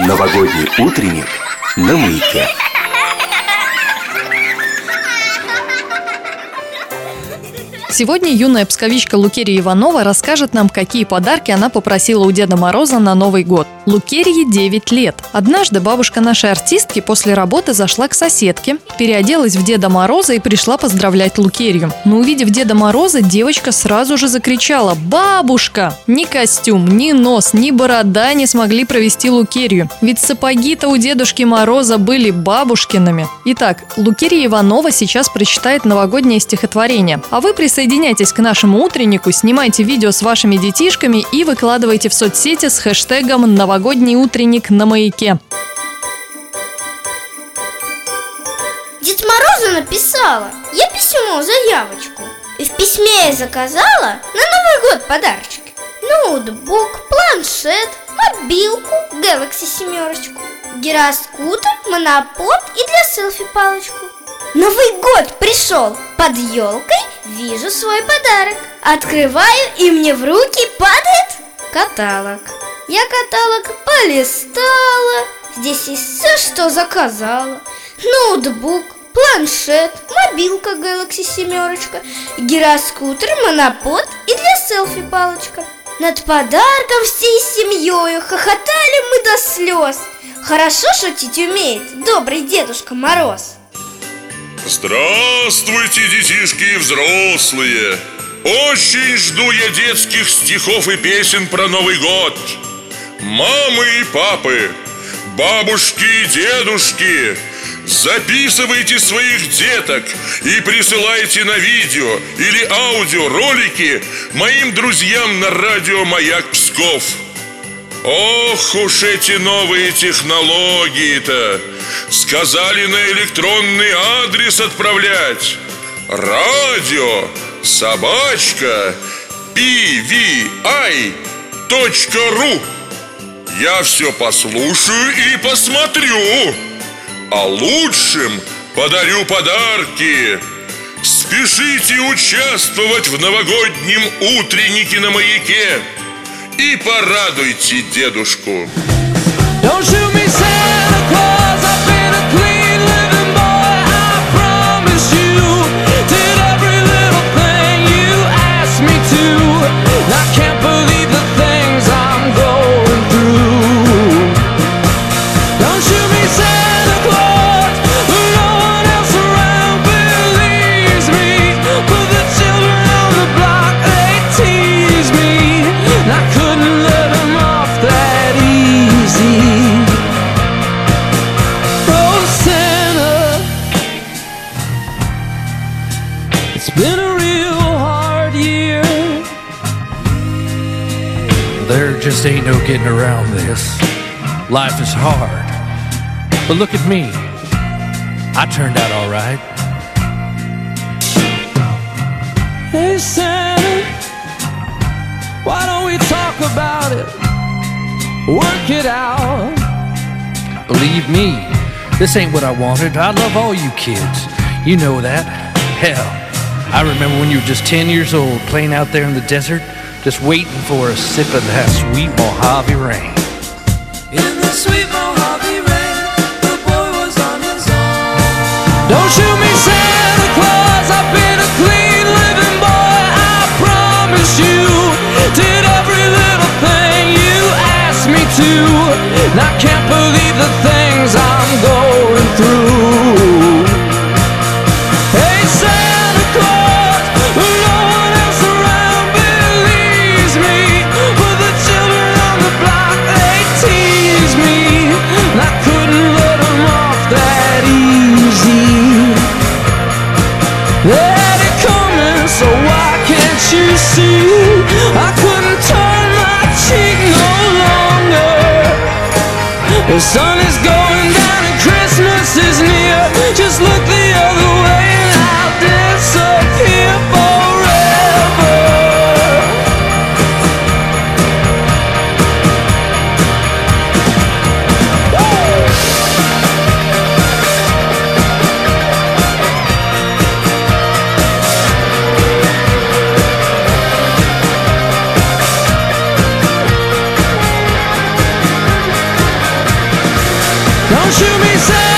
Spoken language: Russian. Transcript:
Новогодний утренник на маяке. Сегодня юная псковичка Лукерия Иванова расскажет нам, какие подарки она попросила у Деда Мороза на Новый год. Лукерии 9 лет. Однажды бабушка нашей артистки после работы зашла к соседке, переоделась в Деда Мороза и пришла поздравлять Лукерию. Но увидев Деда Мороза, девочка сразу же закричала «Бабушка!». Ни костюм, ни нос, ни борода не смогли провести Лукерию. Ведь сапоги-то у Дедушки Мороза были бабушкиными. Итак, Лукерия Иванова сейчас прочитает новогоднее стихотворение. А вы присоединяйтесь к нашему утреннику, снимайте видео с вашими детишками и выкладывайте в соцсети с хэштегом «Новогодний утренник на маяке. Дед Мороза написала Я письмо, заявочку И в письме я заказала на Новый год подарочки. Ноутбук, планшет, мобилку, Galaxy семерочку Гироскутер, монопод и для селфи палочку Новый год пришел, под елкой вижу свой подарок. Открываю и мне в руки падает каталог. Я каталог полистала. Здесь есть все, что заказала. Ноутбук, планшет, мобилка Galaxy семерочка Гироскутер, монопод и для селфи палочка. Над подарком всей семьей хохотали мы до слез Хорошо шутить умеет добрый Дедушка Мороз Здравствуйте, детишки и взрослые! Очень жду я детских стихов и песен про Новый год Мамы и папы, бабушки и дедушки, записывайте своих деток и присылайте на видео или аудио ролики моим друзьям на радио «Маяк Псков». Ох уж эти новые технологии-то! Сказали на электронный адрес отправлять. Радио собачка pvi.ru я все послушаю и посмотрю А лучшим подарю подарки Спешите участвовать в новогоднем утреннике на маяке И порадуйте дедушку. Don't There just ain't no getting around this. Life is hard. But look at me. I turned out all right. Hey Santa, why don't we talk about it? Work it out. Believe me, this ain't what I wanted. I love all you kids. You know that. Hell, I remember when you were just 10 years old playing out there in the desert, just waiting for a sip of that sweet Mojave rain. In the sweet Mojave rain, the boy was on his own. Don't shoot me, Santa Claus. I've been a clean living boy. I promise you. Did every little thing you asked me to. And I can't sun shoot me, Santa